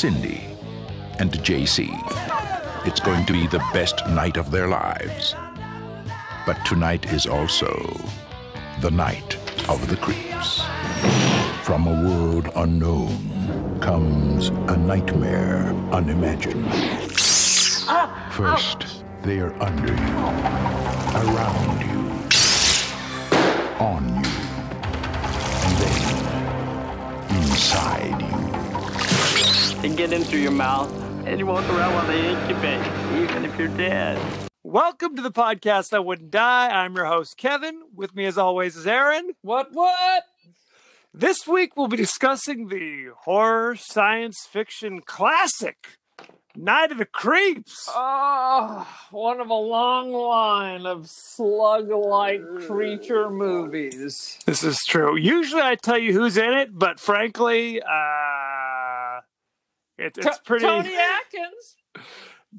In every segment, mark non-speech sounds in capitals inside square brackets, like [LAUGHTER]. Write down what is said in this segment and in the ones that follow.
Cindy, and JC. It's going to be the best night of their lives. But tonight is also the night of the creeps. From a world unknown comes a nightmare unimagined. Ah, First, they are under you, around you, you. They get in through your mouth and you walk around while they incubate, even if you're dead. Welcome to the podcast that wouldn't die. I'm your host, Kevin. With me, as always, is Erin. What? What? This week, we'll be discussing the horror science fiction classic, Night of the Creeps. Oh, one of a long line of slug-like creature movies. This is true. Usually, I tell you who's in it, but frankly, uh, it, it's T- pretty. Tony Atkins.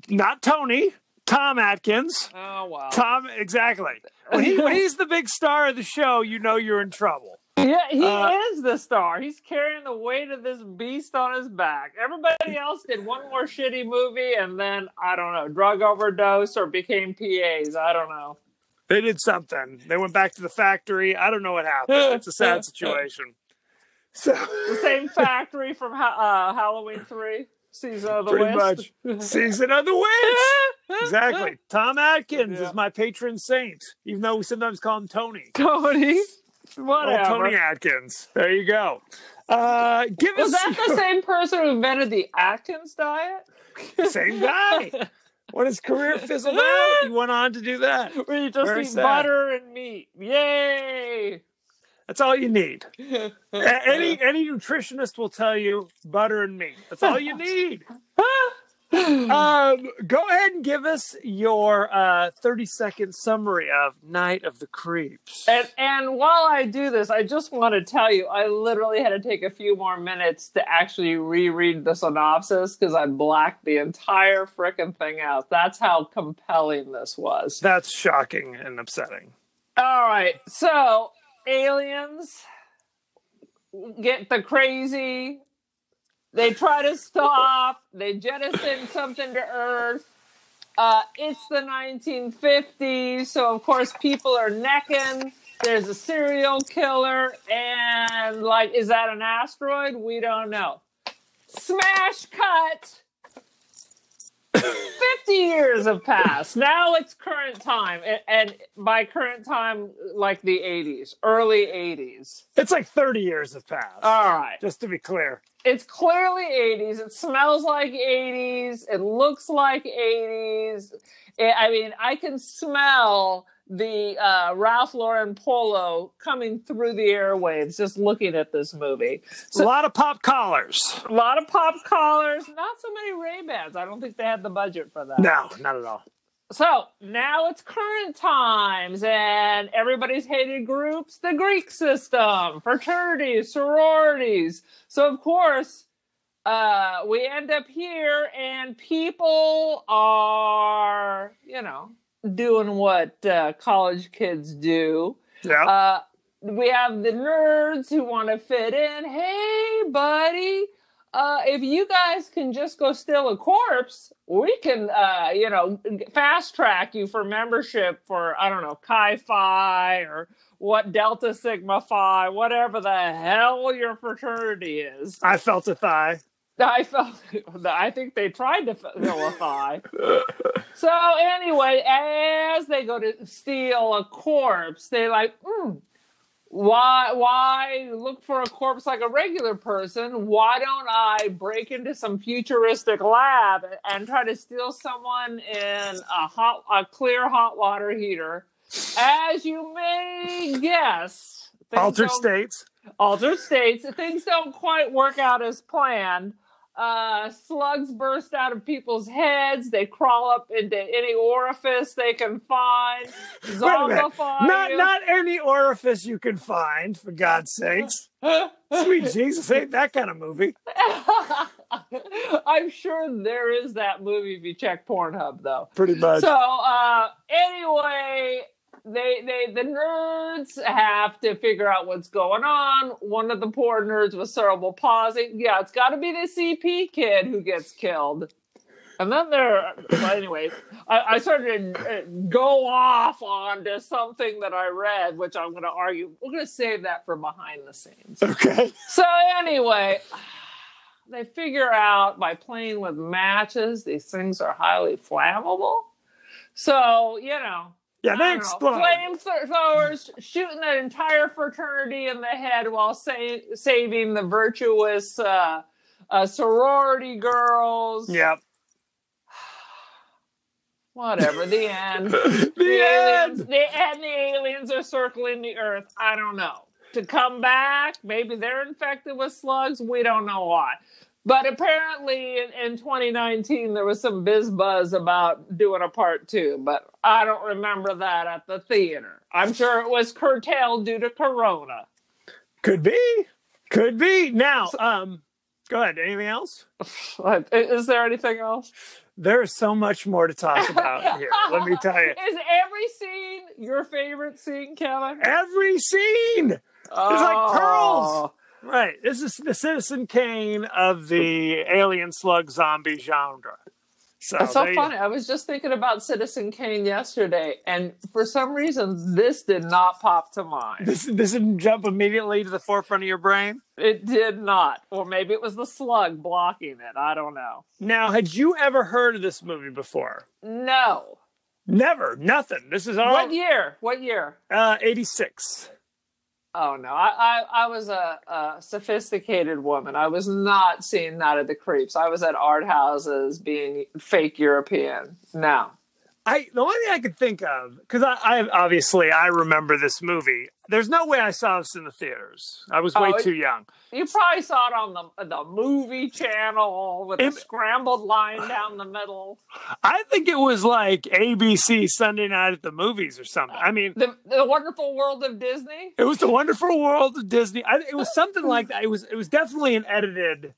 Not Tony. Tom Atkins. Oh wow. Tom, exactly. When, he, when he's the big star of the show, you know you're in trouble. Yeah, he Uh, is the star. He's carrying the weight of this beast on his back. Everybody else did one more shitty movie and then I don't know, drug overdose or became PAs. I don't know. They did something. They went back to the factory. I don't know what happened. It's a sad [LAUGHS] situation. So The same factory from uh, Halloween Three, season of the pretty West. much season of the witch. [LAUGHS] Exactly. Tom Atkins Yeah. is my patron saint, even though we sometimes call him Tony. Tony. Oh, Whatever. Tony Atkins. There you go. Uh, give Was us that the [LAUGHS] same person who invented the Atkins diet? same guy. [LAUGHS] When his career fizzled out, he went on to do that. Where you just Very eat butter and meat. Yay! That's all you need. [LAUGHS] Any any nutritionist will tell you butter and meat. That's all you need. [LAUGHS] Um, go ahead and give us your uh, 30 second summary of Night of the Creeps. and and while I do this, I just want to tell you, I literally had to take a few more minutes to actually reread the synopsis because I blacked the entire frickin' thing out. That's how compelling this was. That's shocking and upsetting. All right, so aliens get the crazy. They try to stop. They jettison something to Earth. Uh, it's the 1950s, so of course people are necking. There's a serial killer, and like, is that an asteroid? We don't know. Smash cut. 50 years have passed. Now it's current time. And, and by current time, like the 80s, early 80s. It's like 30 years have passed. All right. just to be clear. It's clearly 80s. It smells like 80s. It looks like 80s. I I mean, I can smell the uh, Ralph Lauren polo coming through the airwaves just looking at this movie. a lot of pop collars. A lot of pop collars, not so many Ray Bans. I don't think they had the budget for that. No, not at all. So now it's current times, and everybody's hated groups the Greek system, fraternities, sororities. So, of course, uh, we end up here, and people are, you know, doing what uh, college kids do. Yeah. Uh, we have the nerds who want to fit in. Hey, buddy, uh, if you guys can just go steal a corpse, we can, uh, you know, fast track you for membership for, I don't know, Chi Phi or what Delta Sigma Phi, whatever the hell your fraternity is. I felt a thigh. [LAUGHS] I felt, I think they tried to thigh. so anyway, as they go to steal a corpse, they like, hmm, why, why look for a corpse like a regular person? Why don't I break into some futuristic lab and try to steal someone in a hot, a clear hot water heater? As you may guess, Altered states. altered states. Things don't quite work out as planned. Uh, slugs burst out of people's heads. They crawl up into any orifice they can find. Zombify Not not any orifice you can find, for God's sakes. Sweet [LAUGHS] Jesus, ain't that kind of movie. I'm sure there is that movie if you check Pornhub, though. Pretty much. So, uh, anyway, they they the nerds have to figure out what's going on. One of the poor nerds with cerebral palsy. Yeah, it's got to be the CP kid who gets killed. And then there, well, anyway, I, I started to uh, go off onto something that I read, which I'm going to argue. We're going to save that for behind the scenes. Okay. So anyway, [SIGHS] they figure out by playing with matches, these things are highly flammable. So you know, Yeah, they know, explode. Flamethrowers shooting that entire fraternity in the head while sa- saving the virtuous uh, uh, sorority girls. Yep. [SIGHS] Whatever. The end. [LAUGHS] The, aliens, end. the, and the aliens are circling the Earth. I don't know. To come back, maybe they're infected with slugs. We don't know why. But apparently in, in 2019, there was some biz buzz about doing a part two, but I don't remember that at the theater. I'm sure it was curtailed due to Corona. Could be. Could be. Now, um, go ahead. Anything else? Is there anything else? There's so much more to talk [LAUGHS] about here. Let me tell you. Is every scene your favorite scene, Kevin? Every scene. It's like pearls. Right. This is the Citizen Kane of the alien slug zombie genre. So, That's so you- funny. I was just thinking about Citizen Kane yesterday, and for some reason, this did not pop to mind. This, this didn't jump immediately to the forefront of your brain. It did not. Or maybe it was the slug blocking it. I don't know. Now, had you ever heard of this movie before? No. Never. Nothing. This is all What year? What year? uh, 86. Oh no, I I, I was a, a sophisticated woman. I was not seeing that at the creeps. I was at art houses being fake European. No. I the only thing I could think of because I, I obviously I remember this movie. There's no way I saw this in the theaters. I was way Oh, it- too young. You probably saw it on the the movie channel with a scrambled line down the middle. I think it was like ABC Sunday Night at the Movies or something. I mean, The the wonderful world of Disney. it was the Wonderful World of Disney. I, it was something like that. It was it was definitely an edited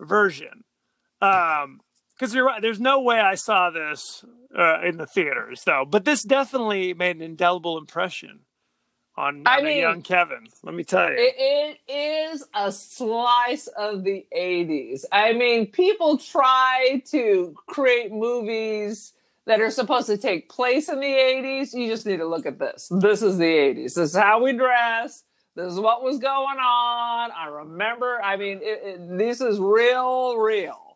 version. Um, because you're right. There's no way I saw this uh, in the theaters though. But this definitely made an indelible impression on, I on mean- young Kevin. Let me tell you. It, it is a slice of the 80s. I mean, people try to create movies that are supposed to take place in the 80s. You just need to look at this. This is the 80s. This is how we dress. This is what was going on. I remember. I mean, it, it, this is real, real.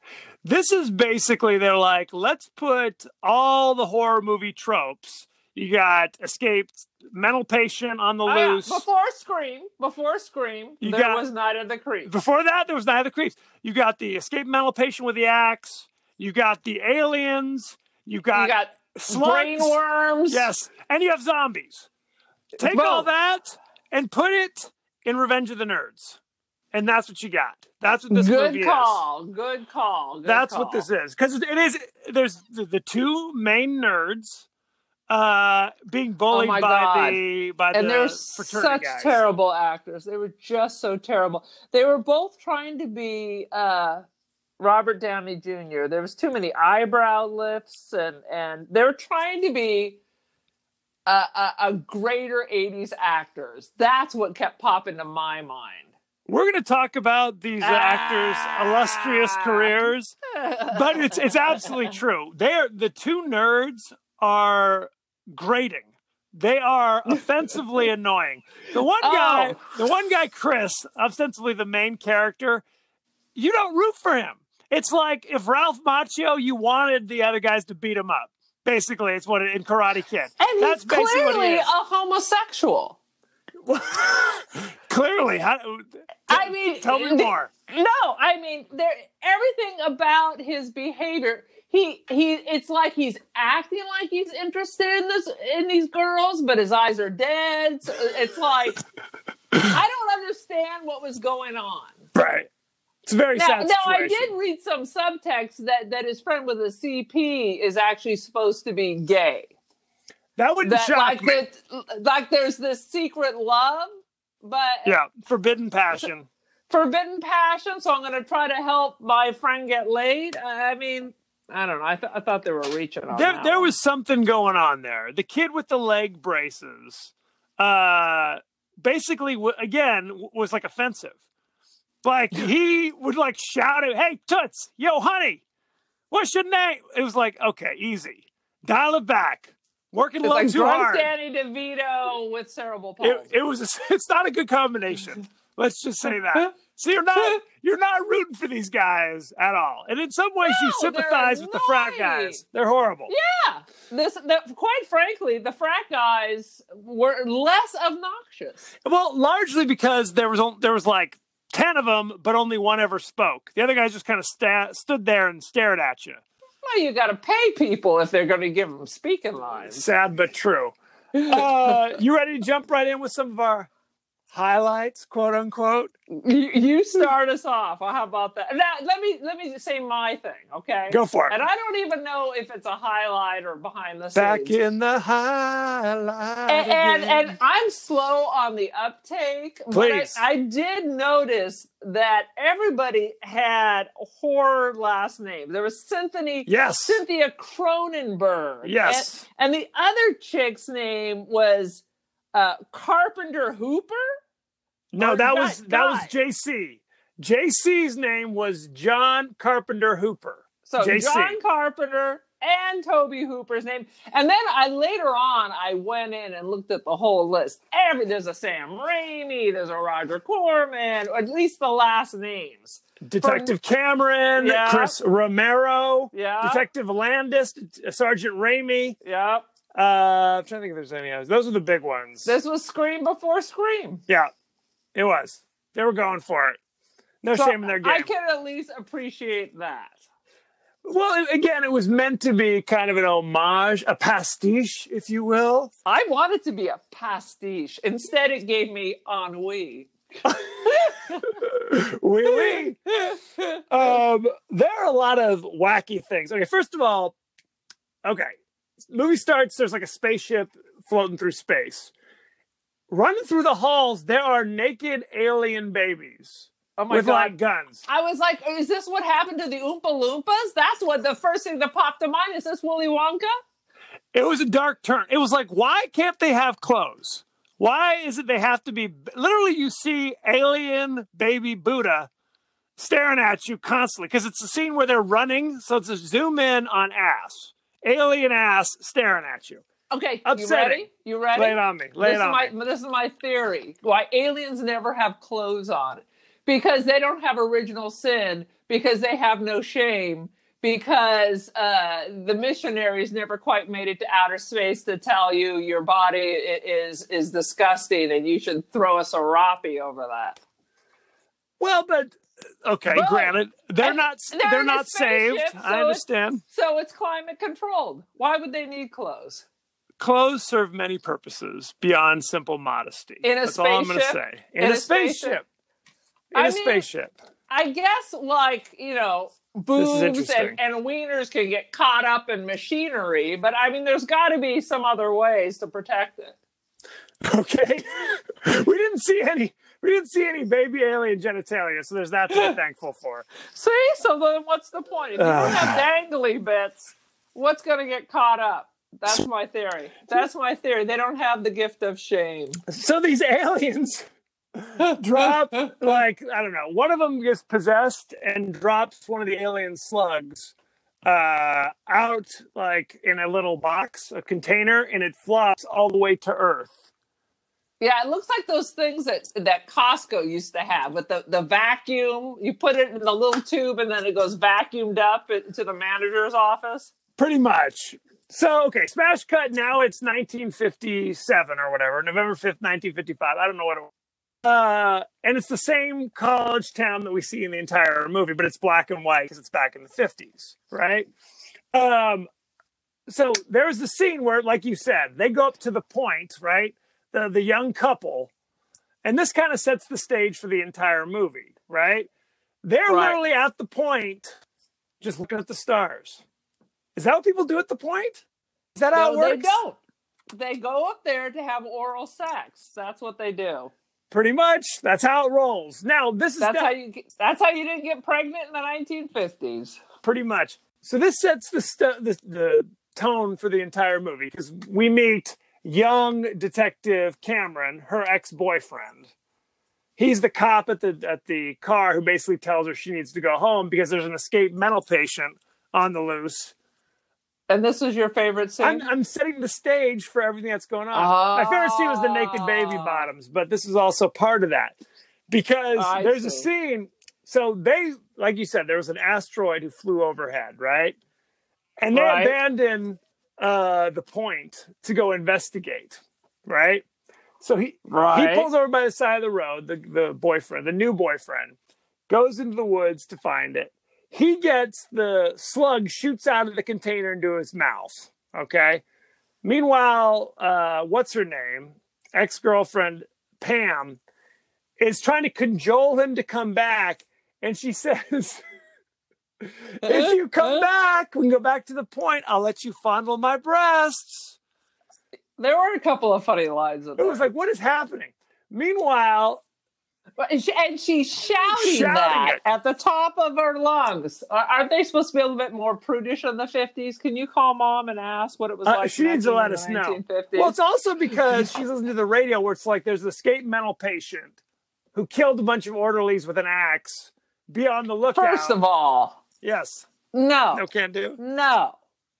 This is basically they're like, let's put all the horror movie tropes. You got escaped mental patient on the Oh, yeah. loose. Before Scream, before Scream, You there got- was Night of the Creeps. Before that, there was Night of the Creeps. You got the escaped mental patient with the axe. You got the aliens. You got, you got slugs. worms. Yes, and you have zombies. Take all that and put it in Revenge of the Nerds, and that's what you got. That's what this good movie is. Good call. Good call. That's call. what this is because it is. There's the, two main nerds uh being bullied Oh by God. the by And the they're such guys. terrible actors. They were just so terrible. They were both trying to be uh, Robert Downey Jr. There was too many eyebrow lifts, and and they were trying to be a, a, a greater '80s actors. That's what kept popping to my mind. We're going to talk about these actors' illustrious Ah. careers, but it's it's absolutely [LAUGHS] true. They are the two nerds are grating. They are offensively [LAUGHS] annoying. The one guy, Oh. the one guy, Chris, ostensibly the main character, you don't root for him. It's like if Ralph Macchio, you wanted the other guys to beat him up. Basically, it's what it, in Karate Kid. and That's he's basically what he clearly a homosexual. [LAUGHS] Clearly, how, I mean, tell me the- more. No, I mean, there everything about his behavior. He he. It's like he's acting like he's interested in this in these girls, but his eyes are dead. So it's like I don't understand what was going on. Right. It's a very Now, sad now I did read some subtext that that his friend with a CP is actually supposed to be gay. That wouldn't That shock like me. that, like there's this secret love, but Yeah, forbidden passion. [LAUGHS] forbidden passion. So I'm going to try to help my friend get laid. I mean, I don't know. I, th- I thought they were reaching there, there was something going on there. The kid with the leg braces, uh, basically, w- again, w- was like offensive. Like he would like shout at, "Hey, toots, yo, honey, what's your name?" It was like, okay, easy, dial it back. Working a little like too hard. Danny DeVito with cerebral palsy. It, it was. A, [LAUGHS] it's not a good combination. Let's just say that. So you're not you're not rooting for these guys at all, and in some ways you No, they're sympathize with the frat guys. They're horrible. yeah, this. The, quite frankly, the frat guys were less obnoxious. Well, largely because there was there was like ten of them, but only one ever spoke. The other guys just kind of sta- stood there and stared at you. Well, you got to pay people if they're going to give them speaking lines. Sad but true. [LAUGHS] Uh, you ready to jump right in with some of our highlights, quote unquote? You, you start us off. How about that? Now, let me let me say my thing, okay? Go for it. And I don't even know if it's a highlight or behind the Back scenes. Back in the highlight. and, and and I'm slow on the uptake, Please. but I, I did notice that everybody had horror last name. There was Cynthia yes, Cynthia Cronenberg. Yes. and, and the other chick's name was uh, Carpenter Hooper. No, that was that was. JC. JC's name was John Carpenter Hooper. So JC. John Carpenter and Tobe Hooper's name. And then I later on I went in and looked at the whole list. Every there's a Sam Raimi, there's a Roger Corman, at least the last names. Detective Cameron, Yeah. Chris Romero, Yeah. Detective Landis, Sergeant Raimi. Yep. Uh, I'm trying to think if there's any others. Those are the big ones. This was Scream before Scream. yeah, it was. They were going for it. No So shame in their game. I can at least appreciate that. Well, again, it was meant to be kind of an homage, a pastiche, if you will. I wanted to be a pastiche. Instead, it gave me ennui. [LAUGHS] Wee wee. [LAUGHS] Um, there are a lot of wacky things. Okay, first of all, okay, movie starts. There's like a spaceship floating through space. Running through the halls, there are naked alien babies Oh my with god. like guns. I was like, is this what happened to the Oompa Loompas? That's what the first thing that popped to mind. Is this Willy Wonka? It was a dark turn. It was like, why can't they have clothes? Why is it they have to be? Literally, you see alien baby Buddha staring at you constantly because it's a scene where they're running. So it's a zoom in on ass, alien ass staring at you. Okay, you ready? You ready? Lay it on me. Lay this it on is my me. this is my theory. Why aliens never have clothes on? Because they don't have original sin. Because they have no shame. Because uh, the missionaries never quite made it to outer space to tell you your body is is disgusting and you should throw us a serape over that. Well, but okay, But- granted, they're not they're they're not saved. so I understand. So it's climate controlled. Why would they need clothes? Clothes serve many purposes beyond simple modesty. In a That's all I'm going to spaceship? say. In, In a, a spaceship. spaceship? In I a mean, spaceship. I guess like, you know, boobs and, and wieners can get caught up in machinery, but I mean there's gotta be some other ways to protect it. Okay. [LAUGHS] we didn't see any we didn't see any baby alien genitalia, so there's that to be [LAUGHS] thankful for. See? So then what's the point? If you don't have dangly bits, what's gonna get caught up? That's my theory. That's my theory. They don't have the gift of shame. So these aliens [LAUGHS] drop like I don't know. One of them gets possessed and drops one of the alien slugs uh out like in a little box, a container, and it flops all the way to Earth. Yeah, it looks like those things that that Costco used to have with the, the vacuum. You put it in the little tube and then it goes vacuumed up into the manager's office. Pretty much. So okay, smash cut. Now it's 1957 or whatever, November 5th, 1955. I don't know what it was. Uh, and it's the same college town that we see in the entire movie, but it's black and white because it's back in the 50s, right? Um, so there's the scene where, like you said, they go up to the point, right? The the young couple, and this kind of sets the stage for the entire movie, right? They're Right. literally at the point, just looking at the stars. Is that what people do at the point? Is that how No, it works? they don't. They go up there to have oral sex. That's what they do. Pretty much. That's how it rolls. Now, this is That's how you. Get, that's how you didn't get pregnant in the 1950s. pretty much. so this sets the st- the, the tone for the entire movie because we meet young detective Cameron, her ex boyfriend. He's the cop at the at the car who basically tells her she needs to go home because there's an escaped mental patient on the loose. And this is your favorite scene? I'm, I'm setting the stage for everything that's going on. My favorite scene was the naked baby Ah. bottoms, but this is also part of that because I there's a scene. So they, like you said, there was an asteroid who flew overhead, right? And they Right. abandon uh, the point to go investigate, right? So he right. he pulls over by the side of the road. The the boyfriend, the new boyfriend, goes into the woods to find it. He gets the slug shoots out of the container into his mouth. Okay. Meanwhile, uh, what's her name? Ex girlfriend Pam is trying to cajole him to come back, and she [LAUGHS] says. If you come back, we can go back to the point. I'll let you fondle my breasts. there were a couple of funny lines in It was like, what is happening? Meanwhile, and, she, and she's shouting, Shouting that it. at the top of her lungs. Are- Aren't they supposed to be a little bit more prudish in the 50s? Can you call mom and ask what it was Uh, like? she needs to let us know. Well, it's also because [LAUGHS] she's listening to the radio where it's like there's an escaped mental patient who killed a bunch of orderlies with an axe. Be on the lookout. First of all, yes, no, no can do. no,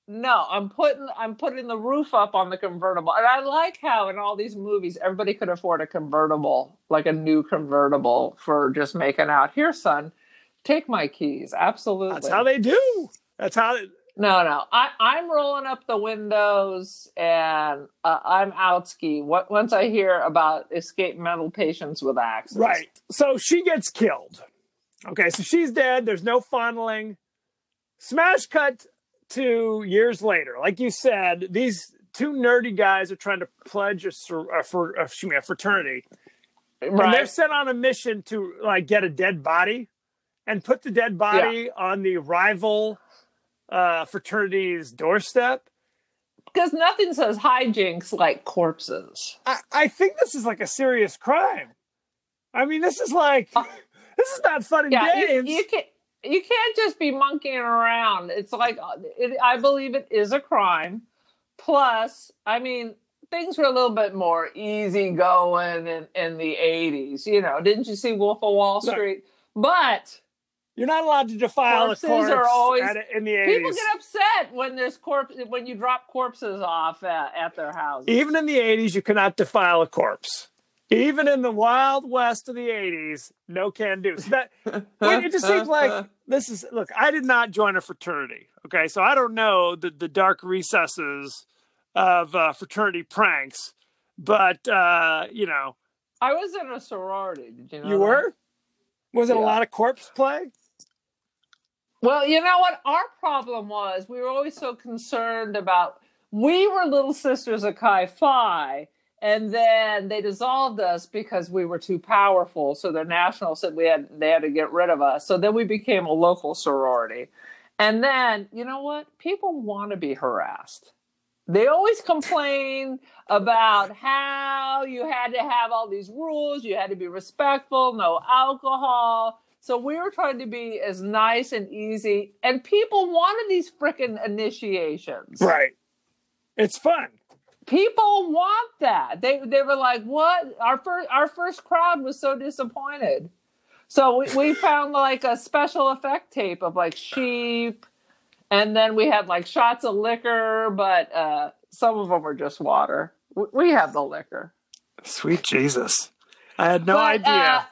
no. I'm putting I'm putting the roof up on the convertible, and I like how in all these movies everybody could afford a convertible, like a new convertible for just making out. Here, son, take my keys. Absolutely. That's how they do. That's how. They, No, no. I, I'm rolling up the windows and uh, I'm out ski. What once I hear about escape mental patients with axes, right. So she gets killed. Okay, so she's dead. There's no fondling. Smash cut to years later. Like you said, these two nerdy guys are trying to pledge a, sor- a, fr- uh, excuse me, a fraternity. and they're right? sent on a mission to like get a dead body and put the dead body on the rival uh fraternity's doorstep Because nothing says hijinks like corpses. I, I think this is like a serious crime i mean this is like [LAUGHS] this is not fun and Uh, Yeah, you, games you can't. You can't just be monkeying around. It's like uh, it, I believe it is a crime. Plus, I mean, things were a little bit more easygoing in in the '80s. You know, didn't you see Wolf of Wall No. Street? But you're not allowed to defile Corpses a corpse are always- at, in the 80s People get upset when there's corpse when you drop corpses off at, at their houses. even in the 80s you cannot defile a corpse even in the wild west of the 80s no can do so that well, it just seems like [LAUGHS] this is look i did not join a fraternity okay so i don't know the, the dark recesses of uh, fraternity pranks but uh you know I was in a sorority. Did you know? you that? were was it a lot of corpse play Well, you know what? Our problem was we were always so concerned about. We were little sisters of Chi Phi, and then they dissolved us because we were too powerful. So the national said we had they had to get rid of us. So then we became a local sorority, and then you know what? People want to be harassed. They always complain about how you had to have all these rules, you had to be respectful, no alcohol. So we were trying to be as nice and easy, and people wanted these frickin' initiations. right it's fun People want that. They they were like, "What?" Our first our first crowd was so disappointed. So we, we [LAUGHS] found like a special effect tape of like sheep, and then we had like shots of liquor, but uh, some of them were just water. We, we had the liquor. sweet jesus i had no But, idea uh,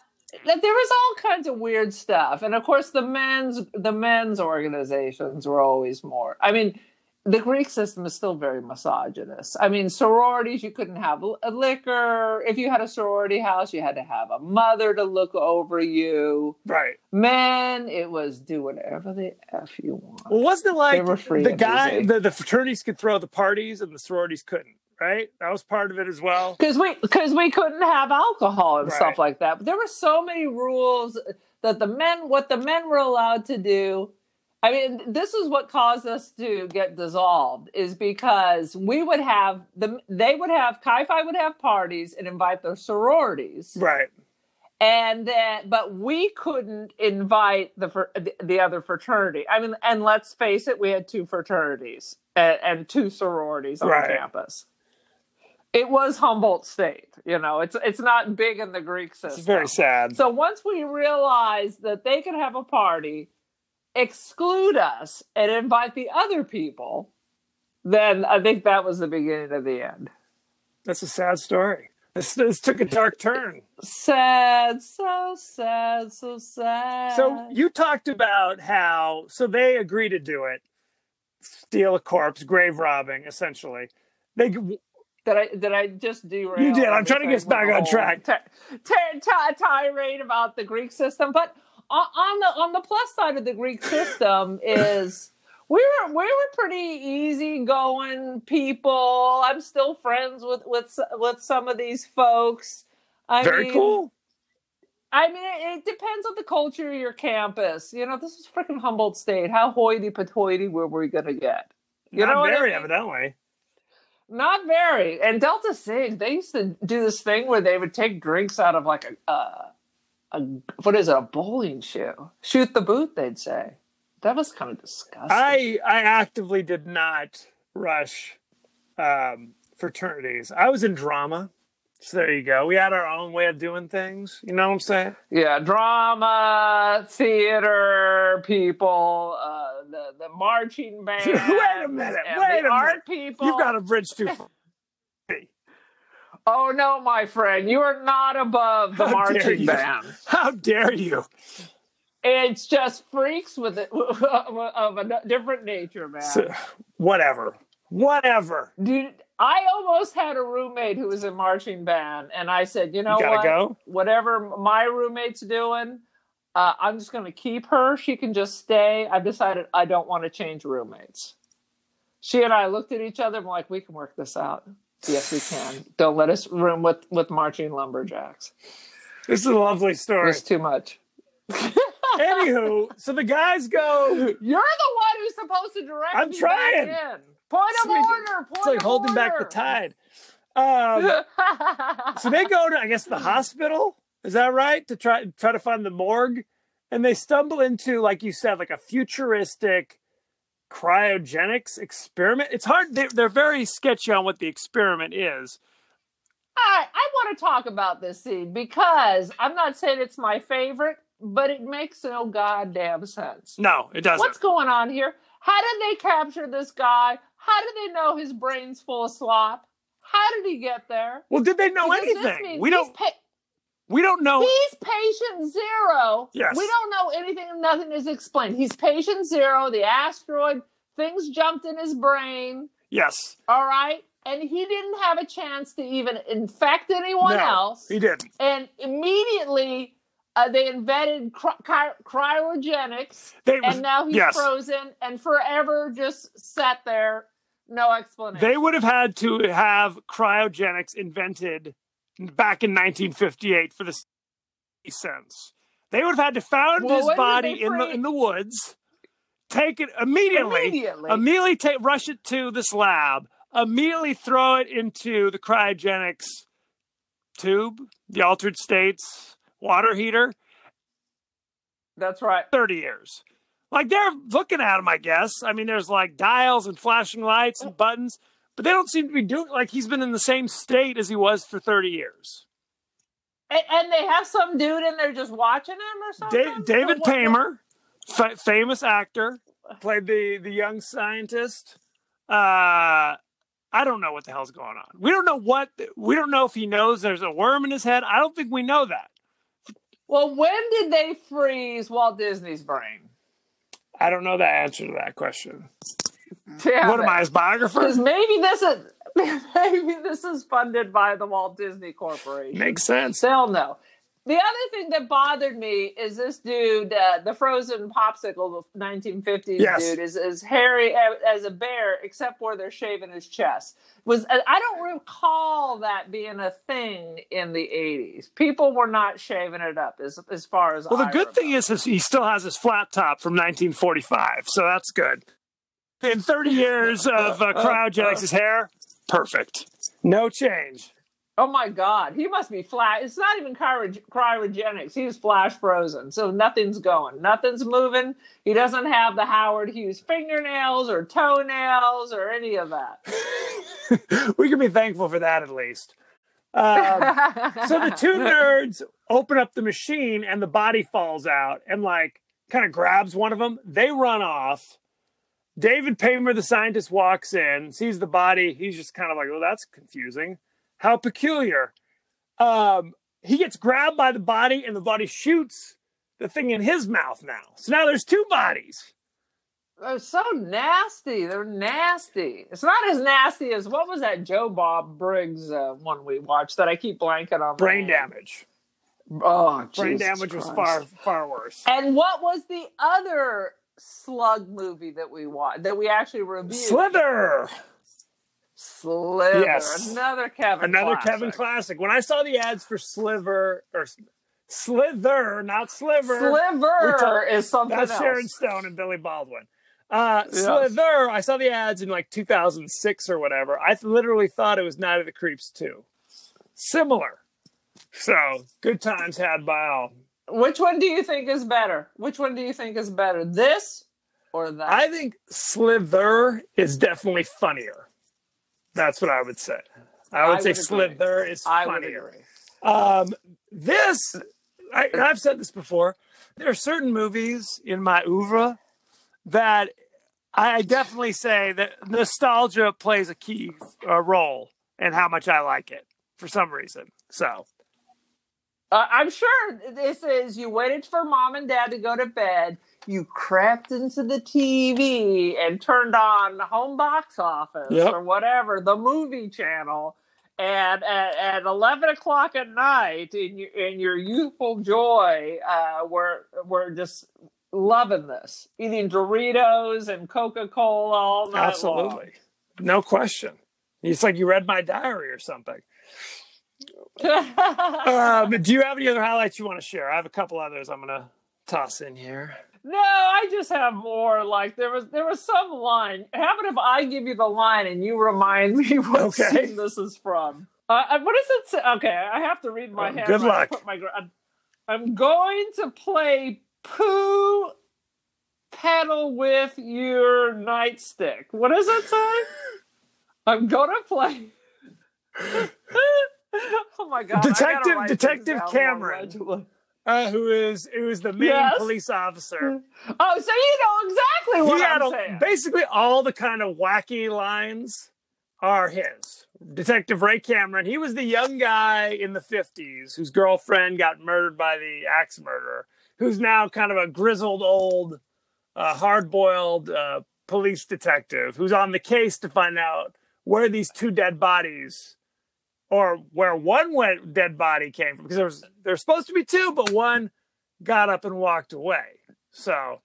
there was all kinds of weird stuff, and of course the men's the men's organizations were always more. I mean, the Greek system is still very misogynist. I mean, sororities you couldn't have l- liquor. If you had a sorority house, you had to have a mother to look over you. right Men, it was do whatever the f you want. Well, wasn't it like the guy, the, the fraternities could throw the parties and the sororities couldn't, right? That was part of it as well. because we because we couldn't have alcohol and Right. stuff like that. But there were so many rules that the men what the men were allowed to do. I mean, this is what caused us to get dissolved is because we would have the they would have Chi Phi would have parties and invite their sororities, Right. and then but we couldn't invite the the other fraternity. I mean, and let's face it, we had two fraternities and, and two sororities on Right. campus. It was Humboldt State, you know. It's it's not big in the Greek system. It's very sad. So once we realized that they could have a party, exclude us, and invite the other people, then I think that was the beginning of the end. That's a sad story. This, this took a dark turn. Sad, so sad, so sad. So you talked about how so they agree to do it, steal a corpse, grave robbing, essentially. They did I did I just derail? You did. I'm trying to get back on track. ti- ti- ti- tirade about the Greek system, but on, on the on the plus side of the Greek system is we were we were pretty easygoing people. I'm still friends with with with some of these folks. I very mean, cool. I mean, it, it depends on the culture of your campus. You know, this is freaking Humboldt State. How hoity-toity were we going to get? You Not know what I very mean? evidently. Not very. And Delta Sig, they used to do this thing where they would take drinks out of like a, uh, a what is it, a bowling shoe? Shoot the boot, they'd say. That was kind of disgusting. I I actively did not rush um, fraternities. I was in drama. So there you go. We had our own way of doing things. You know what I'm saying? yeah, drama, theater people, uh, the the marching [LAUGHS] band. Wait a minute, wait a art people. You've got a bridge too far. Oh no, my friend, you are not above the How marching band. How dare you? It's just freaks with it [LAUGHS] of a different nature, man. So, whatever. Whatever. Dude, I almost had a roommate who was in marching band, and I said, you know You what? go? Whatever my roommate's doing, uh, I'm just going to keep her. She can just stay. I've decided I don't want to change roommates. She and I looked at each other and like, we can work this out. Yes, we can. Don't let us room with with marching lumberjacks. This is a lovely story. It's too much. Anywho, so the guys go. [LAUGHS] You're the one who's supposed to direct I'm trying. back in. Point of Sweet. order. Point It's like of holding back the tide. Um, so they go to, I guess, the hospital. Is that right? To try try to find the morgue, and they stumble into, like you said, like a futuristic cryogenics experiment. It's hard. They're, they're very sketchy on what the experiment is. I, I want to talk about this scene because I'm not saying it's my favorite, but it makes no goddamn sense. No, it doesn't. What's going on here? How did they capture this guy? How did they know his brain's full of slop? How did he get there? well, did they know Because anything? We don't. pa- We don't know. He's patient zero. Yes. We don't know anything. Nothing is explained. He's patient zero. The asteroid, things jumped in his brain. Yes. All right. And he didn't have a chance to even infect anyone no, else. he didn't. And immediately uh, they invented cry- cry- cryogenics. They And now he's yes. frozen and forever just sat there. No explanation. They would have had to have cryogenics invented back in 1958 for the sense. They would have had to found Well, his body in the in the woods, take it immediately, Immediately. immediately take rush it to this lab, immediately throw it into the cryogenics tube, the altered states water heater. That's right. 30 years. Like they're looking at him, I guess. I mean, there's like dials and flashing lights and oh. buttons, but they don't seem to be doing like he's been in the same state as he was for 30 years. And, and they have some dude in there just watching him or something? Da- David Paymer, fa- famous actor, played the the young scientist. Uh I don't know what the hell's going on. We don't know what we don't know if he knows there's a worm in his head. I don't think we know that. Well, when did they freeze Walt Disney's brain? I don't know the answer to that question. [LAUGHS] Damn what am it. I, his biographer? Because maybe this is [LAUGHS] maybe this is funded by the Walt Disney Corporation. Makes sense. They'll know. The other thing that bothered me is this dude, uh, the frozen popsicle, the 1950s Yes. dude, is as hairy as a bear, except where they're shaving his chest. Was uh, I don't recall that being a thing in the 80s. People were not shaving it up, as as far as Well, the I good thing is, is he still has his flat top from 1945, so that's good. In 30 years of uh, cryogenics, hair perfect, no change. Oh my God, he must be flat. It's not even cryo- cryogenics. He's flash frozen, so nothing's going, nothing's moving. He doesn't have the Howard Hughes fingernails or toenails or any of that. [LAUGHS] we can be thankful for that at least. Um, so the two [LAUGHS] nerds open up the machine and the body falls out and like kind of grabs one of them. They run off. David Paymer, the scientist, walks in, sees the body. He's just kind of like, "Well, that's confusing. How peculiar." Um, he gets grabbed by the body, and the body shoots the thing in his mouth now. So now there's two bodies. They're so nasty. They're nasty. It's not as nasty as what was that Joe Bob Briggs uh, one we watched that I keep blanking on. Brain damage. Oh, Brain Jesus damage was far far worse. And what was the other slug movie that we watched that we actually reviewed? Slither. Slither. Yes. Another Kevin. Another classic. Kevin classic. When I saw the ads for Sliver or Slither, not Sliver, Sliver is something that's else. Sharon Stone and Billy Baldwin. Uh, Yes. Slither, I saw the ads in like 2006 or whatever. I th- literally thought it was Night of the Creeps too. Similar. So, good times had by all. Which one do you think is better? Which one do you think is better? This or that? I think Slither is definitely funnier. That's what I would say. I would I say would. Slither is funnier. Um, this, I, and I've said this before. There are certain movies in my oeuvre that I definitely say that nostalgia plays a key uh, role in how much I like it for some reason. So, Uh, I'm sure this is you waited for mom and dad to go to bed. You crept into the TV and turned on home box office Yep. or whatever, the movie channel. And at, at 11 o'clock at night, in your, in your youthful joy, uh, we're, we're just loving this. Eating Doritos and Coca Cola all night absolutely, no question. It's like you read my diary or something. Um, [LAUGHS] do you have any other highlights you want to share? I have a couple others I'm going to toss in here. No, I just have more. Like there was there was some line. How about if I give you the line and you remind [LAUGHS] me what Okay. scene this is from? Uh, uh, what does it say? Okay, I have to read my Oh, hand. good luck. My, I'm- I'm going to play poo pedal with your nightstick. What does it say? [LAUGHS] I'm gonna play. [LAUGHS] oh my god! Detective- Detective down Cameron. legibly. Uh, who is who is the main Yes. police officer? [LAUGHS] Oh, so you know exactly what he I'm a- saying. basically all the kind of wacky lines are his. Detective Ray Cameron. He was the young guy in the fifties whose girlfriend got murdered by the axe murderer, who's now kind of a grizzled old, uh, hard-boiled uh, police detective who's on the case to find out where these two dead bodies, or where one went, dead body came from, because there was there's supposed to be two, but one got up and walked away. So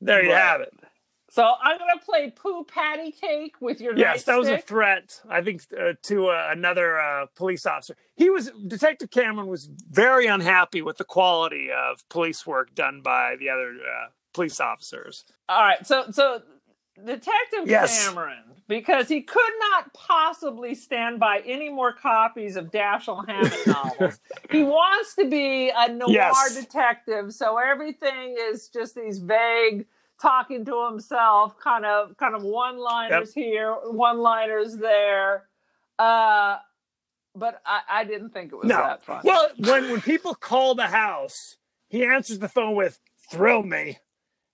there you Right. have it. So I'm gonna play poo patty cake with your Yes, that was a threat. I think uh, to uh, another uh, police officer. He was Detective Cameron was very unhappy with the quality of police work done by the other uh, police officers. All right, so so Detective Yes. Cameron, because he could not possibly stand by any more copies of Dashiell Hammett [LAUGHS] novels. he wants to be a noir Yes. detective, so everything is just these vague talking to himself, kind of kind of one-liners here, one-liners there. Uh but I, I didn't think it was No, that fun. well, when when people call the house, he answers the phone with "Thrill me."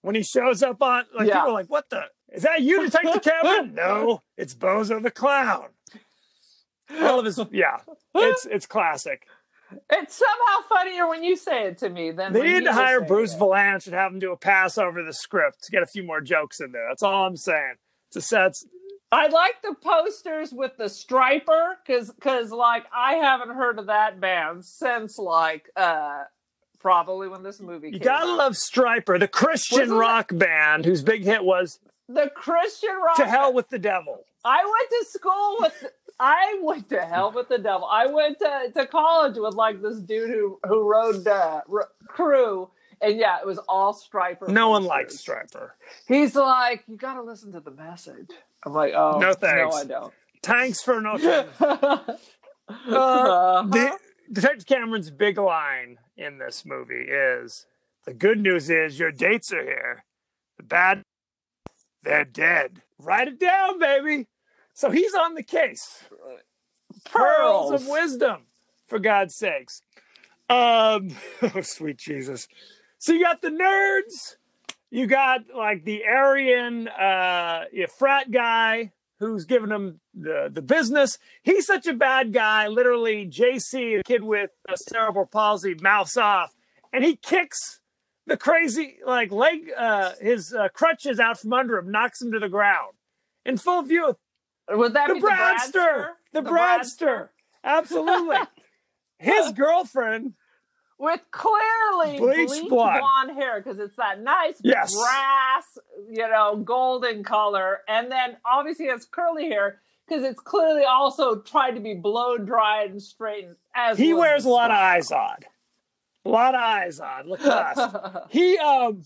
When he shows up on, like Yeah. people are like, "What the? Is that you, Detective Cameron?" [LAUGHS] no, it's Bozo the Clown. All of his, yeah, it's it's classic. It's somehow funnier when you say it to me than They need to hire Bruce it. Vilanch and have him do a pass over the script to get a few more jokes in there. That's all I'm saying. It's a set. I like the posters with the Stryper because because like I haven't heard of that band since like uh probably when this movie You gotta out. love Stryper, the Christian Wasn't it- rock band whose big hit was the Christian rock. "To Hell with the Devil." I went to school with. I went to hell with the devil. I went to, to college with like this dude who who rode uh, r- crew, and yeah, it was all Stryper. No one likes Stryper. He's like, you got to listen to the message. I'm like, oh, No thanks. No, I don't. Thanks for nothing. [LAUGHS] Uh, the, Detective Cameron's big line in this movie is the good news is your dates are here. The bad, they're dead. Write it down, baby. So he's on the case. Pearls, of wisdom, for God's sakes. Um, [LAUGHS] oh, sweet Jesus. So you got the nerds, you got like the Aryan uh, frat guy who's giving him the, the business. He's such a bad guy. Literally, JC, a kid with a cerebral palsy, mouths off, and he kicks the crazy like leg, uh, his uh, crutches out from under him, knocks him to the ground in full view. Was that the Bradster? The, The Bradster. Absolutely. [LAUGHS] his girlfriend. with clearly Bleached bleached, blonde. blonde hair because it's that nice Yes. brass, you know, golden color, and then obviously has curly hair because it's clearly also tried to be blow dried and straightened. As He wears a lot of eyes on. A lot of eyes on. Look at us. [LAUGHS] He um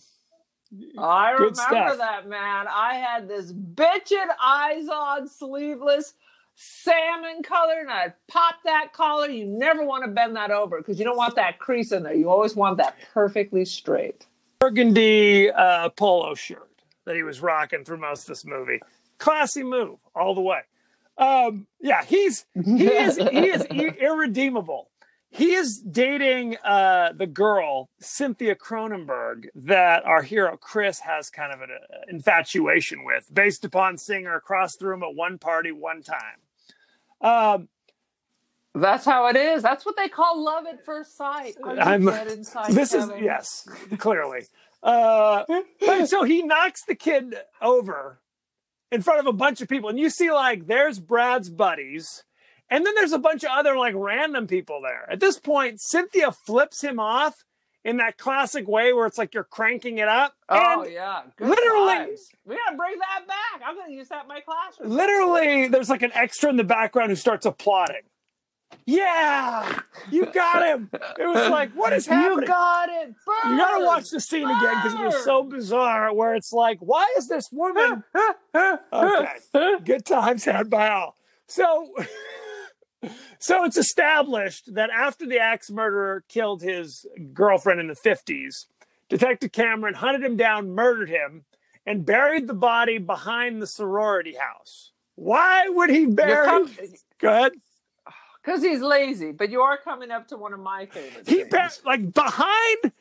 I remember stuff. that man. I had this bitchin' eyes on sleeveless salmon color, and I popped that collar. You never want to bend that over because you don't want that crease in there. You always want that perfectly straight. burgundy uh, polo shirt that he was rocking through most of this movie. Classy move all the way. Um, yeah, he's he is he is [LAUGHS] irredeemable. He is dating uh, the girl Cynthia Cronenberg that our hero Chris has kind of an uh, infatuation with, based upon seeing her across the room at one party one time. Um, That's how it is. That's what they call love at first sight. I'm- dead inside, this is yes, clearly. Uh, but so he knocks the kid over in front of a bunch of people, and you see like there's Brad's buddies, and then there's a bunch of other like random people there. At this point, Cynthia flips him off in that classic way where it's like you're cranking it up, Oh and yeah, Good literally- times. we gotta bring that back. I'm gonna use that in my classroom. literally there's like an extra in the background who starts applauding. Yeah, you got him. It was [LAUGHS] like, what is happening? You got it. You gotta watch the scene again because it was so bizarre. Where it's like, why is this woman? [LAUGHS] Okay, good times had by all. So, [LAUGHS] so it's established that after the axe murderer killed his girlfriend in the fifties, Detective Cameron hunted him down, murdered him, and buried the body behind the sorority house. Why would he bury? Go ahead. [SIGHS] Because he's lazy, but you are coming up to one of my favorite. He things. bur- like behind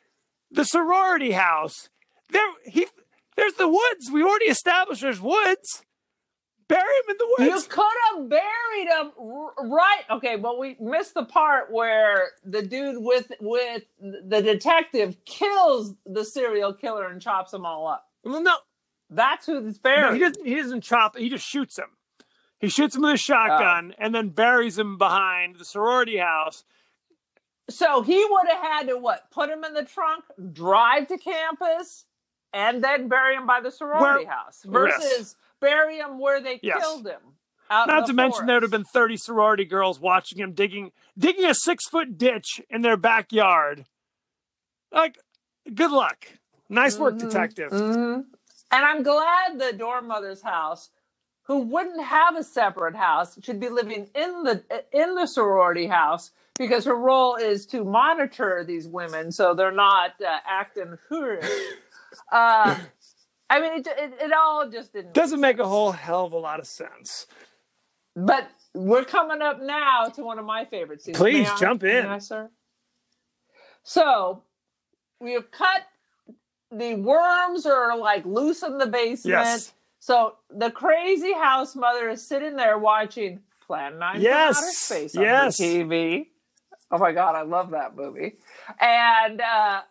the sorority house. There, he there's the woods. We already established there's woods. Bury him in the woods. You could have buried him right. Okay, but we missed the part where the dude with with the detective kills the serial killer and chops them all up. well, no, That's who's no, buried. he doesn't. He doesn't chop. He just shoots him. He shoots him with a oh. shotgun and then buries him behind the sorority house. so he would have had to what? Put him in the trunk, drive to campus, and then bury him by the sorority Where- house versus bury him where they Yes. killed him. Not to mention there would have been thirty sorority girls watching him digging digging a six foot ditch in their backyard. Like, good luck. Nice work, Mhm, detective. mhm. And I'm glad the dorm mother's house, who wouldn't have a separate house, should be living in the in the sorority house because her role is to monitor these women so they're not uh, acting foolish. Uh, I mean, it, it, it all just didn't Doesn't make a sense. whole hell of a lot of sense. But we're coming up now to one of my favorite scenes. Please, May I? jump in. I, sir? So we have cut the worms are like loose in the basement. Yes. So the crazy house mother is sitting there watching Plan 9 Yes, from Outer Space on yes. the TV. Oh my god, I love that movie. And uh,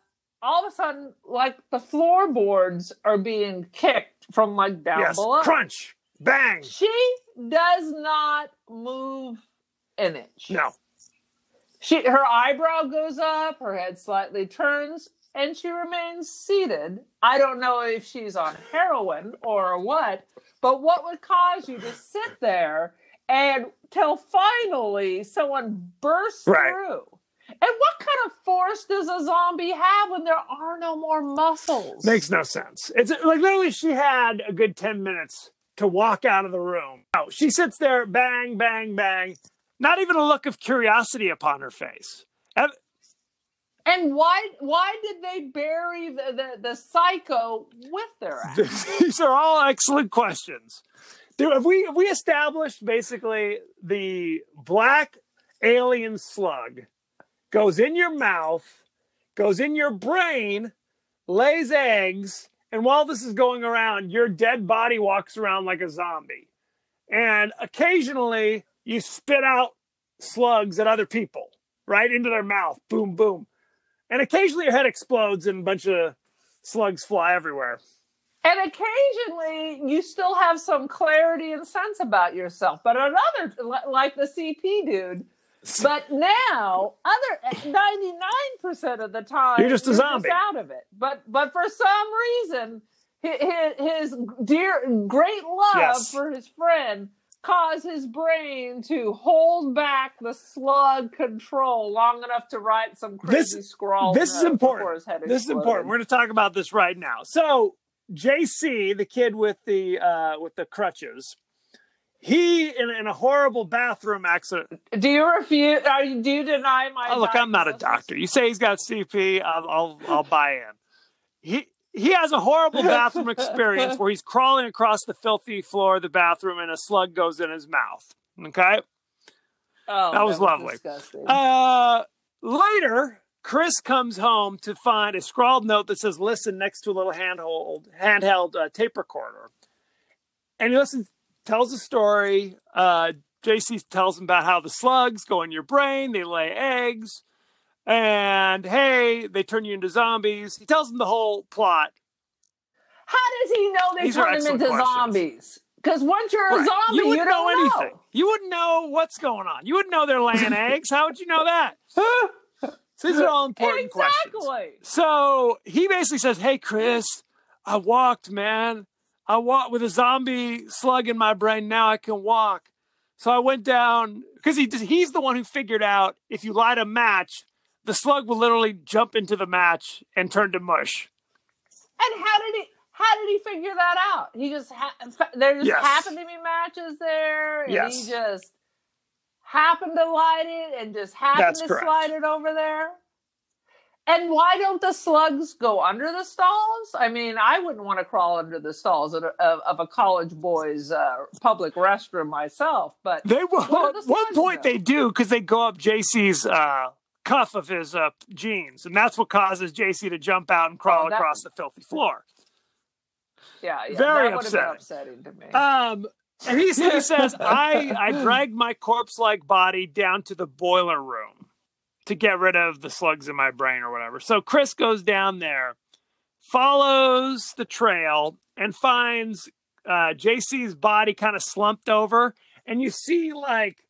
all of a sudden, like the floorboards are being kicked from like down yes. below. Crunch. Bang. She does not move an inch. No. She her eyebrow goes up, her head slightly turns, and she remains seated. I don't know if she's on heroin or what, but what would cause you to sit there and till finally someone bursts Right. through? And what kind of force does a zombie have when there are no more muscles? Makes no sense. It's like literally she had a good 10 minutes to walk out of the room. Oh, she sits there, bang, bang, bang. Not even a look of curiosity upon her face. Ev- And why why did they bury the, the, the psycho with their [LAUGHS] ass? These are all excellent questions. Have we have we established basically the black alien slug goes in your mouth, goes in your brain, lays eggs, and while this is going around, your dead body walks around like a zombie. And occasionally you spit out slugs at other people, right into their mouth. Boom, boom. And occasionally your head explodes and a bunch of slugs fly everywhere. And occasionally you still have some clarity and sense about yourself. But another, like the CP dude, but now other 99% of the time You're just a zombie. out of it. But but for some reason his, his dear great love Yes. for his friend caused his brain to hold back the slug control long enough to write some This- crazy scrawl. this is important. his head This is important. We're going to talk about this right now. So, JC, the kid with the uh, with the crutches, he in, in a horrible bathroom accident. Do you refuse? Are you, do you deny my? Oh, look, I'm not a doctor. You say he's got CP, I'll I'll, I'll buy in. He he has a horrible bathroom experience where he's crawling across the filthy floor of the bathroom and a slug goes in his mouth. Okay. Oh, That was lovely. disgusting. Uh, later, Chris comes home to find a scrawled note that says "Listen" next to a little handheld handheld uh, tape recorder, and he listens, tells a story. Uh, JC tells him about how the slugs go in your brain, they lay eggs, and hey, they turn you into zombies. He tells him the whole plot. How does he know they These turn him into questions. zombies? Because once you're a Right. zombie, you you, wouldn't don't know anything. You wouldn't know what's going on. You wouldn't know they're laying [LAUGHS] eggs. How would you know that? So these are all important questions. Exactly. So he basically says, Hey, Chris, I walked, man. I walked with a zombie slug in my brain. Now I can walk. So I went down because he, he's the one who figured out if you light a match, the slug will literally jump into the match and turn to mush. And how did he? How did he figure that out? He just ha- there just Yes. happened to be matches there, and Yes. he just happened to light it and just happened That's to correct. slide it over there. And why don't the slugs go under the stalls? I mean, I wouldn't want to crawl under the stalls of, of, of a college boy's uh, public restroom myself, but They will, Where do at the one point go? they do because they go up JC's uh, cuff of his uh, jeans, and that's what causes JC to jump out and crawl Oh, across the filthy floor. yeah, yeah Very that would been upsetting. upsetting to me. Um, and he, he says, [LAUGHS] I, I dragged my corpse like body down to the boiler room to get rid of the slugs in my brain or whatever. So Chris goes down there, follows the trail, and finds uh, JC's body kind of slumped over. And you see like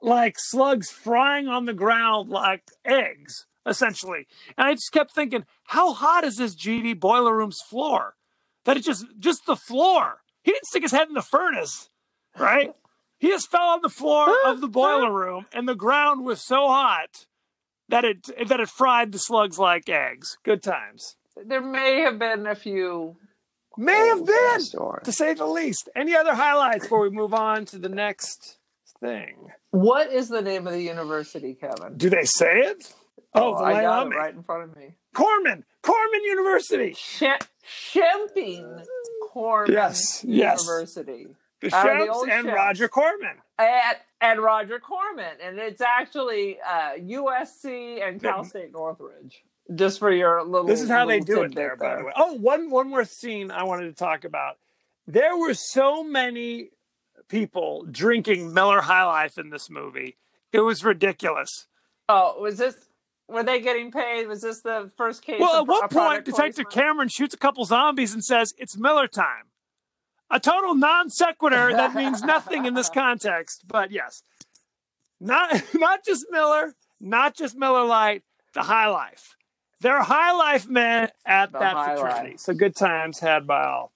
like slugs frying on the ground like eggs, essentially. And I just kept thinking, how hot is this GD boiler room's floor? That it just just the floor. He didn't stick his head in the furnace, right? He just fell on the floor of the boiler room, and the ground was so hot that it that it fried the slugs like eggs. Good times. there may have been a few. May have holes in the been, to say the least. Any other highlights before we move on to the next thing? What is the name of the university, Kevin? Do they say it? Oh, the I got it right in front of me. Corman, Corman University. Sh- Shemping Corman Yes, yes. University. The of the and. Roger Corman. At, at Roger Corman. And it's actually uh, USC and Cal State Northridge. Just for your little. This is how they do it tidbit there, by the way. Oh, one one more scene I wanted to talk about. There were so many people drinking Miller High Life in this movie. It was ridiculous. Oh, was this. Were they getting paid? Was this the first case? Well, of at one point, Detective? Cameron shoots a couple zombies and says, It's Miller time. A total non sequitur [LAUGHS] that means nothing in this context, but yes. Not [LAUGHS] not just Miller, not just Miller Lite, the High Life. They're High Life men at The that fraternity. Life. So good times had by all.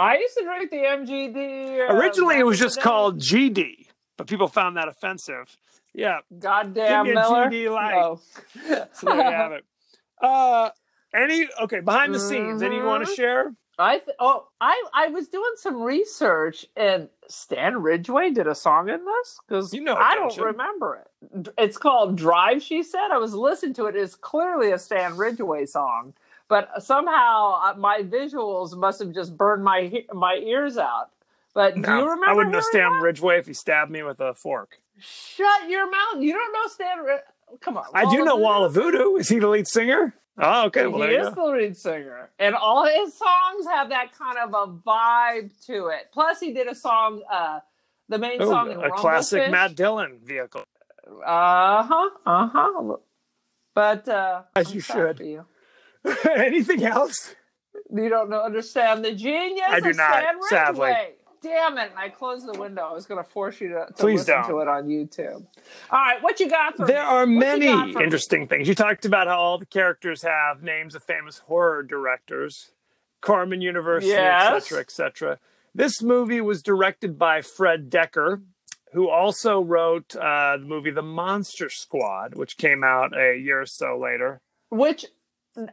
I used to drink the MGD. uh, Originally, it was just called GD, but people found that offensive. Yeah, Goddamn Give me a Miller. GD light. [LAUGHS] Oh. so there you have it. Uh, any okay behind the scenes? Any you want to share? I th- oh I I was doing some research and Stan Ridgway did a song in this because You know I don't remember it. It's called Drive. She said I was listening to it. It's clearly a Stan Ridgway song, but somehow uh, my visuals must have just burned my my ears out. But do No, you remember? I wouldn't know Stan that? Ridgway if he stabbed me with a fork. Shut your mouth! You don't know Stan. Rid- Come on, I do know Wall of Voodoo? Voodoo. Is he the lead singer? Oh, okay. Well, he is go. the lead singer, and all his songs have that kind of a vibe to it. Plus, he did a song, uh, the main Ooh, song a classic Rumblefish. Matt Dillon vehicle. Uh huh. Uh huh. But uh, As I'm you should. You. [LAUGHS] Anything else? You don't know, understand the genius. I do of not, sadly. Damn it! I closed the window. I was going to force you to, to Please listen don't. to it on YouTube. All right, what you got for There me? are What many for me? interesting things. You talked about how all the characters have names of famous horror directors, Corman University, Yes. etc., etc. This movie was directed by Fred Dekker, who also wrote uh, the movie The Monster Squad, which came out a year or so later. Which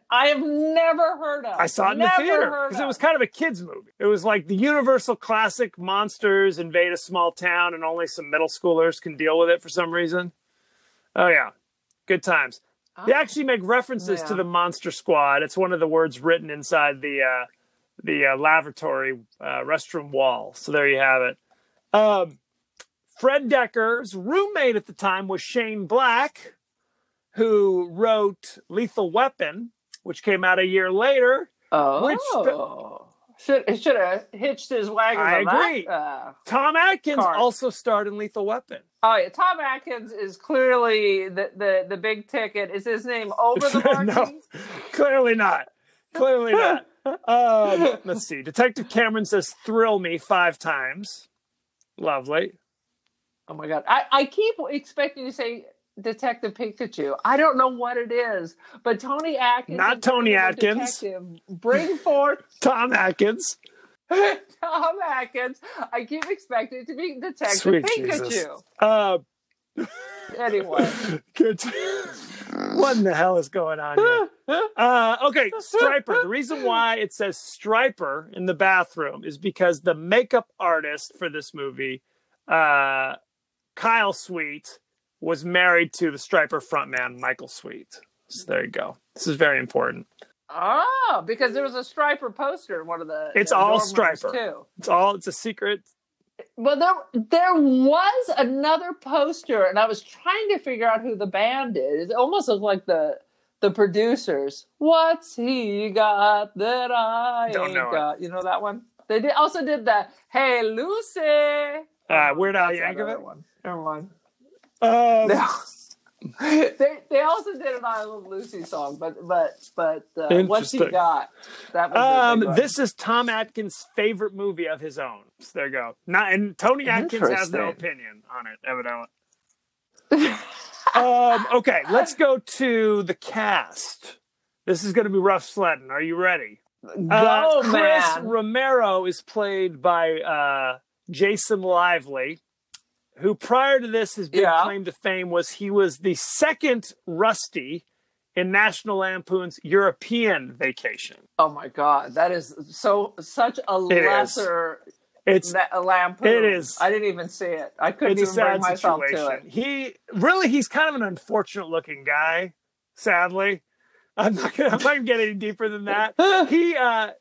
I have never heard of. I saw it in Never the theater because it was kind of a kids movie. It was like the universal classic monsters invade a small town and only some middle schoolers can deal with it for some reason. Oh yeah, good times. They Oh. actually make references to Yeah. the Monster Squad. It's one of the words written inside the uh, the uh, lavatory uh, restroom wall. So there you have it. Um, Fred Dekker's roommate at the time was Shane Black, who wrote Lethal Weapon, which came out a year later. Oh, Which should should have hitched his wagon. I to that, agree. uh, Tom Atkins Card. also starred in Lethal Weapon. oh yeah, Tom Atkins is clearly the the, the big ticket. Is his name over the [LAUGHS] marquee? no, clearly not. Clearly not. Um, [LAUGHS] let's see. Detective Cameron says "thrill me" five times. Lovely. Oh my god, I I keep expecting to say Detective Pikachu. I don't know what it is, but Tony Atkins, Not Tony Atkins. Bring [LAUGHS] forth Tom Atkins. [LAUGHS] Tom Atkins. I keep expecting it to be Detective Sweet Pikachu. Uh, Anyway, [LAUGHS] what in the hell is going on here? Uh, okay, Stryper. The reason why it says Stryper in the bathroom is because the makeup artist for this movie, uh, Kyle Sweet, was married to the Stryper frontman Michael Sweet. So there you go. This is very important. oh, because there was a Stryper poster in one of the. It's the all Stryper. too. It's all. It's a secret. Well, there there was another poster, and I was trying to figure out who the band is. It almost looked like the the producers. What's he got that I Don't ain't know it. got? You know that one. They did also did the Hey Lucy. Uh, Weird Al Yankovic. one. Never mind. Um, No. [LAUGHS] they they also did an I Love Lucy song, but but but uh, what's he got? That was Um, this is Tom Atkins' favorite movie of his own. So there you go. Not and Tony Atkins has no opinion on it, evidently. [LAUGHS] um, okay, let's go to the cast. This is going to be rough sledding. Are you ready? Go Uh, Chris man. Romero is played by uh, Jason Lively, who prior to this, his big Yeah. claim to fame was he was the second Rusty in National Lampoon's European Vacation. Oh my god, that is so such a It is. lesser It's that a lampoon. It is. I didn't even see it. I couldn't even bring myself situation. to it. He really he's kind of an unfortunate looking guy, sadly. I'm not gonna I'm not gonna get any deeper than that. [LAUGHS] He uh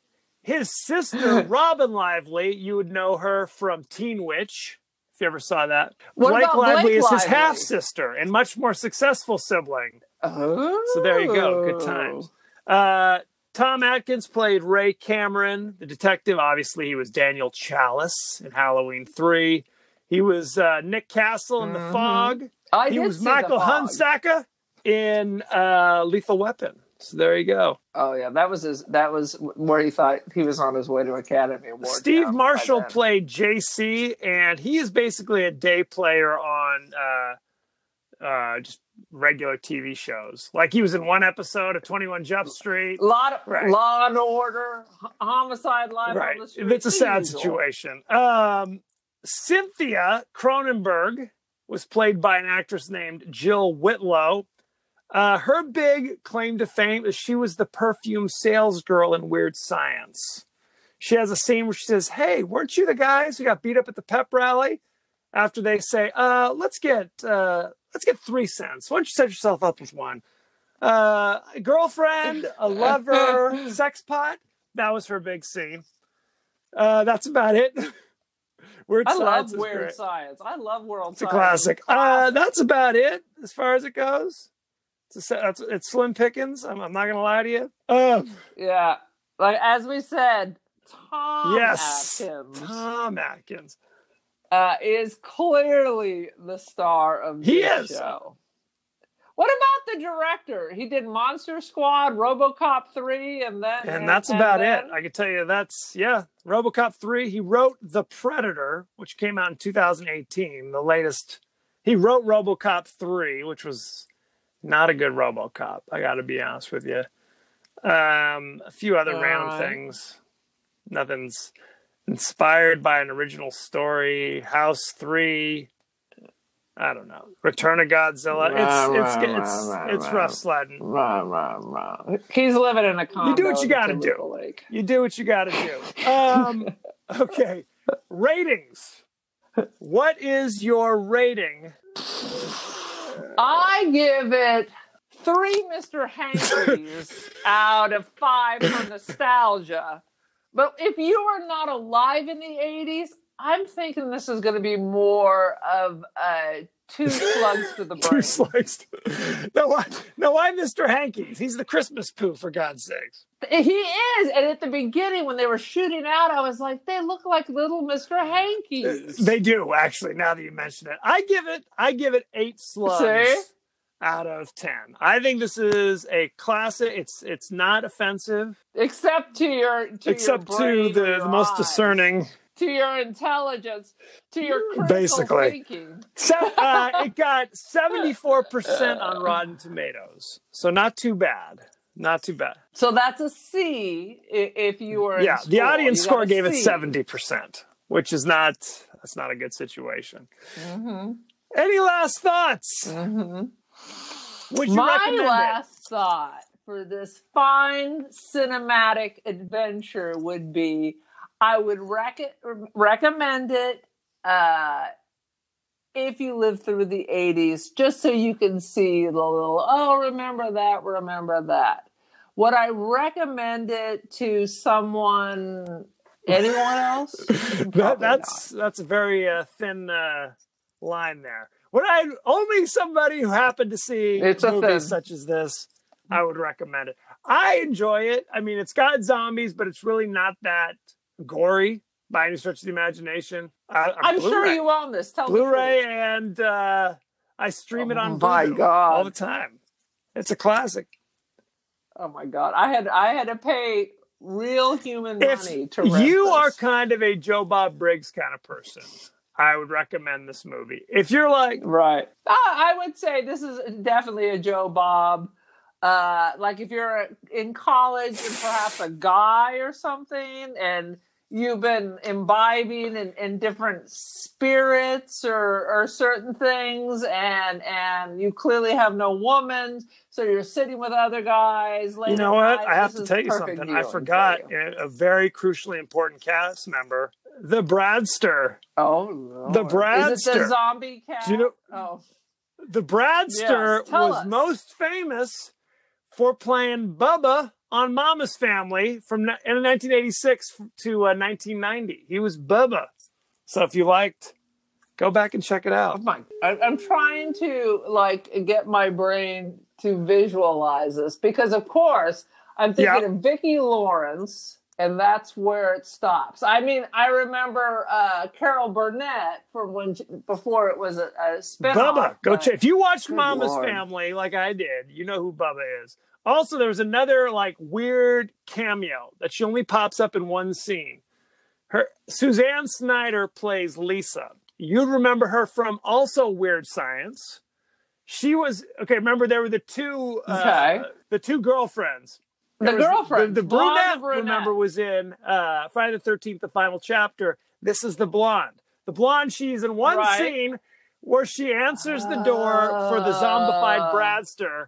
his sister [LAUGHS] Robin Lively, you would know her from Teen Witch, if you ever saw that. What Blake Lively Blake is his half sister and much more successful sibling. Oh, So there you go. Good times. Uh, Tom Atkins played Ray Cameron, the detective. Obviously, he was Daniel Challis in Halloween 3. He was uh, Nick Castle in The Mhm. Fog. I he did was see Michael the. Hunsaker in uh, Lethal Weapon. So there you go. Oh yeah, that was his. That was where he thought he was on his way to Academy Award. Steve Marshall played JC, and he is basically a day player on uh, uh, just regular TV shows. Like he was in one episode of 21 Jump Street. lot of Right. Law and Order, Homicide Live right. on the Street. It's a sad situation. Um, Cynthia Cronenberg was played by an actress named Jill Whitlow. Uh, her big claim to fame is she was the perfume sales girl in Weird Science. she has a scene where she says, "Hey, weren't you the guys who got beat up at the pep rally?" After they say, "Uh, let's get uh, let's get three cents. Why don't you set yourself up with one? Uh, a girlfriend, a lover, [LAUGHS] sex pot." That was her big scene. Uh, that's about it. [LAUGHS] Weird I love Weird great. Science. I love World science. It's a Science. classic. Uh, that's about it as far as it goes. It's, a, it's, it's slim pickings. I'm, I'm not gonna lie to you. Um, yeah. Like as we said, Tom yes, Atkins Tom Atkins. uh, is clearly the star of this is. show. What about the director? He did Monster Squad, RoboCop three, and then and that's about then- it. I can tell you that's yeah. RoboCop three. He wrote The Predator, which came out in 2018. The latest. He wrote RoboCop three, which was not a good RoboCop. I got to be honest with you. Um, a few other random Alright. things. Nothing's inspired by an original story. House three. I don't know. Return of Godzilla. It's it's it's it's rough sledding. Rah, rah, rah. He's living in a condo. You do what you gotta do. Lake. You do what you got to do. Um, [LAUGHS] okay, ratings. What is your rating? I give it three Mr. Hankies [LAUGHS] out of five for nostalgia. But if you were not alive in the 80s, I'm thinking this is going to be more of uh, two slugs to the [LAUGHS] brain. Two slugs. sliced. [LAUGHS] No, why? No, why, Mr. Hankies? He's the Christmas poo, for God's sakes. He is. And at the beginning, when they were shooting out, I was like, they look like little Mr. Hankies. They do actually. Now that you mention it, I give it. I give it eight slugs See? out of ten. I think this is a classic. It's it's not offensive, Except to your to except your to the, the most discerning. To your intelligence, to your critical Basically. thinking. So, uh, it got [LAUGHS] 74% on Rotten Tomatoes. So not too bad. Not too bad. So that's a C if you were. in Yeah, the audience You score a gave it 70%, which is not that's not a good situation. Mhm. Any last thoughts? Mhm. Would you My recommend last thought for this fine cinematic adventure would be I would rec- recommend it uh, if you live through the 80s, just so you can see the little, oh, remember that, remember that. Would I recommend it to someone, anyone else? [LAUGHS] That, that's that's a very uh, thin uh, line there. Would I only somebody who happened to see It's a movies such as this? I would recommend it. I enjoy it. I mean, it's got zombies, but it's really not that gory by any stretch of the imagination. Uh, I'm sure Blu-ray. you own this. Tell the Blu-ray and uh, I stream it Oh on my Vudu God. all the time. It's a classic. Oh my god! I had I had to pay real human If money to rent you are kind of a Joe Bob Briggs kind of person, I would recommend this movie. If you're like, right. I would say this is definitely a Joe Bob. Uh, like if you're in college and perhaps a guy or something, and you've been imbibing in, in different spirits or, or certain things, and and you clearly have no woman, so you're sitting with other guys. late you know what? night, I have to tell you something. I viewing for forgot you. a a very crucially important cast member, the Bradster. Oh, Lord. The Is it Bradster. the zombie cat? Do you know- Oh, The Bradster Yes, was us. most famous for playing Bubba on Mama's Family from in 1986 to uh, 1990. He was Bubba. So if you liked, go back and check it oh out. my! I, I'm trying to like get my brain to visualize this because, of course, I'm thinking of Vicki Lawrence, and that's where it stops. I mean, I remember uh, Carol Burnett from when before it was a, a spinoff. Bubba, go check. If you watched Mama's Lord. Family like I did, you know who Bubba is. Also, there was another like weird cameo that she only pops up in one scene. Her Suzanne Snyder plays Lisa. You'd remember her from also Weird Science. She was okay. Remember there were the two, uh, Okay. the two girlfriends. The There was girlfriends, the, the blonde brunette, brunette. Remember was in uh, Friday the Thirteenth, the final chapter. This is the blonde. The blonde. She's in one Right. scene where she answers the door for the zombified Ah. Bradster.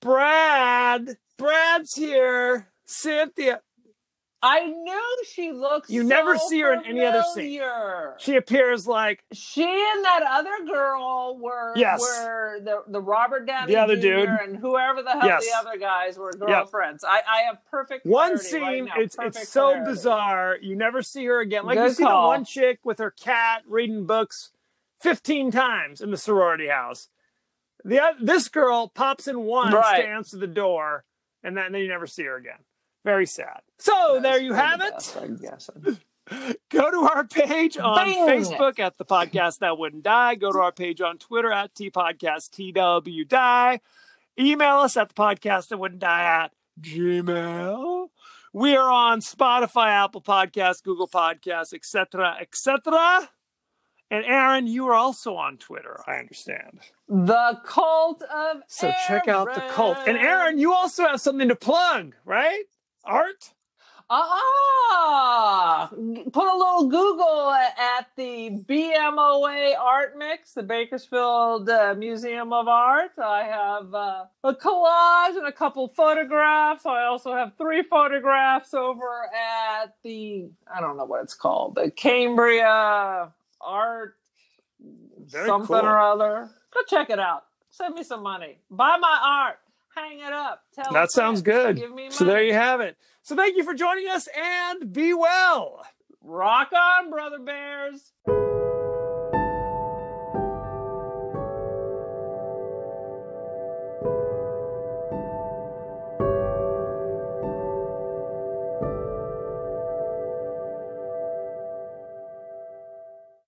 Brad, Brad's here. Cynthia. I knew she looks. You never so see her in any other scene. She appears like She and that other girl were Yes. were the the Robert Downey The other Jr. dude. and whoever the hell Yes. the other guys were girlfriends. I I have perfect one clarity right scene. now, it's it's so clarity. bizarre. You never see her again. Like you Good see the one chick with her cat reading books fifteen times in the sorority house. The this girl pops in once Right. to answer the door, and then, then you never see her again. Very sad. So there you have it. That's I'm guessing. Go to our page on Bing. Facebook at the podcast that wouldn't die. Go to our page on Twitter at T Podcast TW Die. Email us at the podcast that wouldn't die at Gmail. We are on Spotify, Apple Podcasts, Google Podcasts, etc., etc. And Erin, you are also on Twitter, I understand. The cult of So check out the cult. And Erin, you also have something to plug, right? Art? Ah, put a little Google at the BMOA Art Mix, the Bakersfield uh, Museum of Art. I have uh, a collage and a couple photographs. I also have three photographs over at the, I don't know what it's called, the Cambria Art Very something cool. or other. Go check it out. Send me some money. Buy my art. Hang it up. Tell That sounds friend. good. Give me money. So there you have it. So thank you for joining us and be well. Rock on, brother bears.